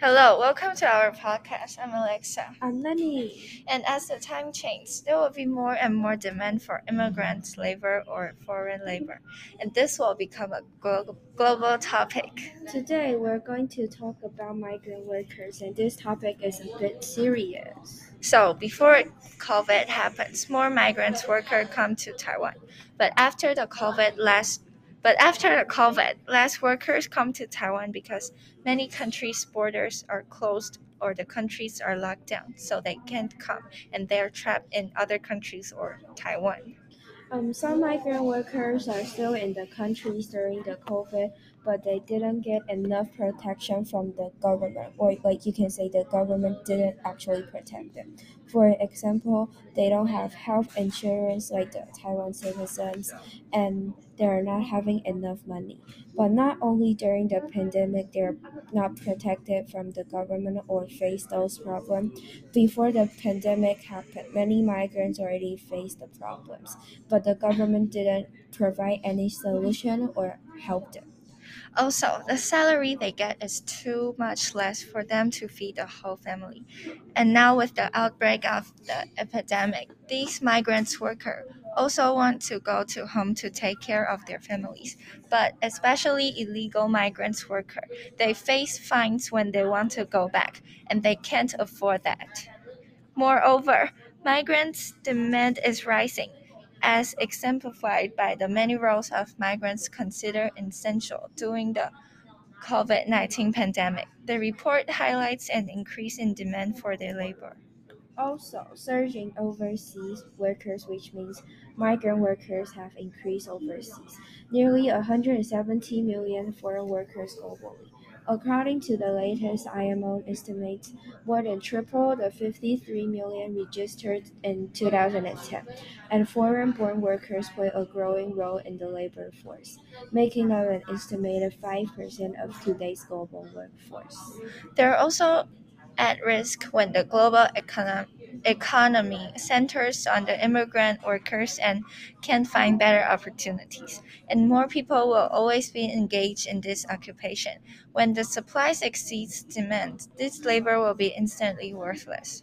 Hello, welcome to our podcast. I'm Alexa. I'm Lenny. And as the time changes, there will be more and more demand for immigrant labor or foreign labor, and this will become a glo- global topic. Today we're going to talk about migrant workers, and this topic is a bit serious. So, before COVID happens, more migrant workers come to Taiwan, but after the COVID last but after the COVID, less workers come to Taiwan because many countries' borders are closed or the countries are locked down, so they can't come and they're trapped in other countries or Taiwan. Um, some migrant workers are still in the countries during the COVID, but they didn't get enough protection from the government, or like you can say the government didn't actually protect them. For example, they don't have health insurance like the Taiwan citizens, and they're not having enough money. But not only during the pandemic, they're not protected from the government or face those problems. Before the pandemic happened, many migrants already faced the problems, but the government didn't provide any solution or help them. Also, the salary they get is too much less for them to feed the whole family. And now, with the outbreak of the epidemic, these migrant workers also want to go to home to take care of their families. But especially illegal migrant workers, they face fines when they want to go back, and they can't afford that. Moreover, migrants' demand is rising as exemplified by the many roles of migrants considered essential during the COVID 19 pandemic. The report highlights an increase in demand for their labor. Also, surging overseas workers, which means migrant workers, have increased overseas. Nearly 170 million foreign workers globally. According to the latest IMO estimates, more than triple the 53 million registered in 2010, and foreign-born workers play a growing role in the labor force, making up an estimated 5% of today's global workforce. They're also at risk when the global econo- economy centers on the immigrant workers and can find better opportunities. And more people will always be engaged in this occupation. When the supply exceeds demand, this labor will be instantly worthless.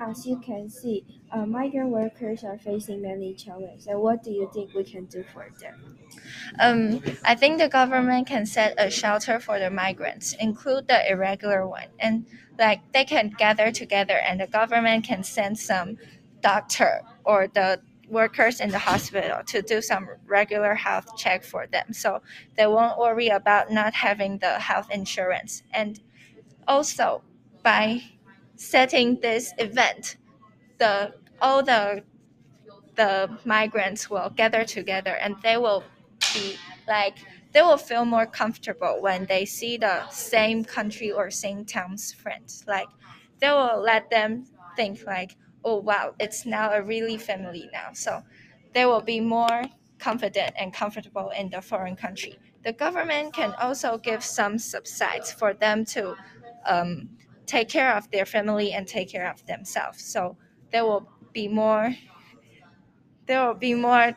As you can see, uh, migrant workers are facing many challenges. And what do you think we can do for them? Um, I think the government can set a shelter for the migrants, include the irregular one, and like they can gather together, and the government can send some doctor or the workers in the hospital to do some regular health check for them, so they won't worry about not having the health insurance. And also, by setting this event, the all the the migrants will gather together and they will be like they will feel more comfortable when they see the same country or same town's friends. Like they will let them think like oh wow it's now a really family now. So they will be more confident and comfortable in the foreign country. The government can also give some subsides for them to um, take care of their family and take care of themselves. So there will be more there will be more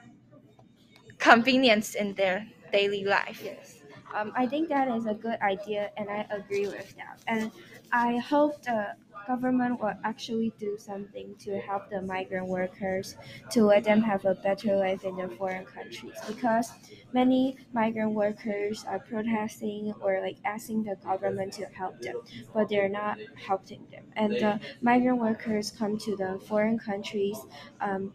convenience in their daily life. Yes. Um, I think that is a good idea, and I agree with that. And I hope the government will actually do something to help the migrant workers to let them have a better life in the foreign countries because many migrant workers are protesting or like asking the government to help them but they're not helping them. And the migrant workers come to the foreign countries um,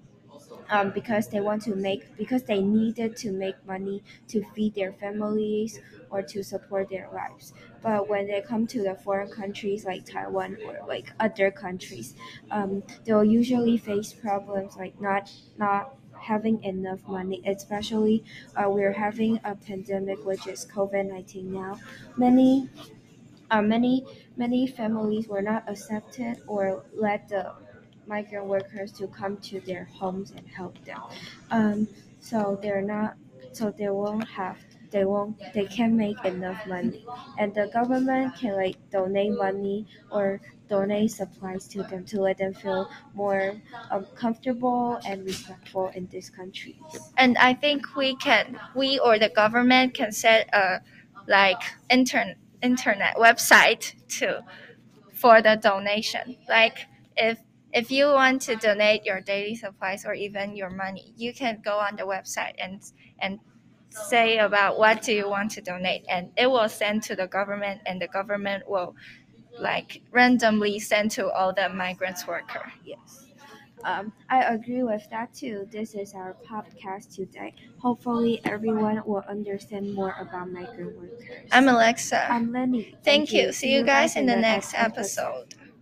um, because they want to make because they needed to make money to feed their families or to support their lives. But when they come to the foreign countries like Taiwan or like other countries, um, they'll usually face problems like not not having enough money. Especially, uh, we're having a pandemic, which is COVID nineteen now. Many uh, many many families were not accepted or let the migrant workers to come to their homes and help them. Um, so they're not, so they won't have, they won't, they can't make enough money, and the government can like donate money or donate supplies to them to let them feel more um, comfortable and respectful in this country. And I think we can, we or the government can set a like intern internet website to for the donation. Like if if you want to donate your daily supplies or even your money, you can go on the website and and say about what do you want to donate and it will send to the government and the government will like randomly send to all the migrants worker. Yes. Um, I agree with that too. This is our podcast today. Hopefully, everyone will understand more about migrant workers. I'm Alexa. I'm Lenny. Thank you. See you guys in the next episode.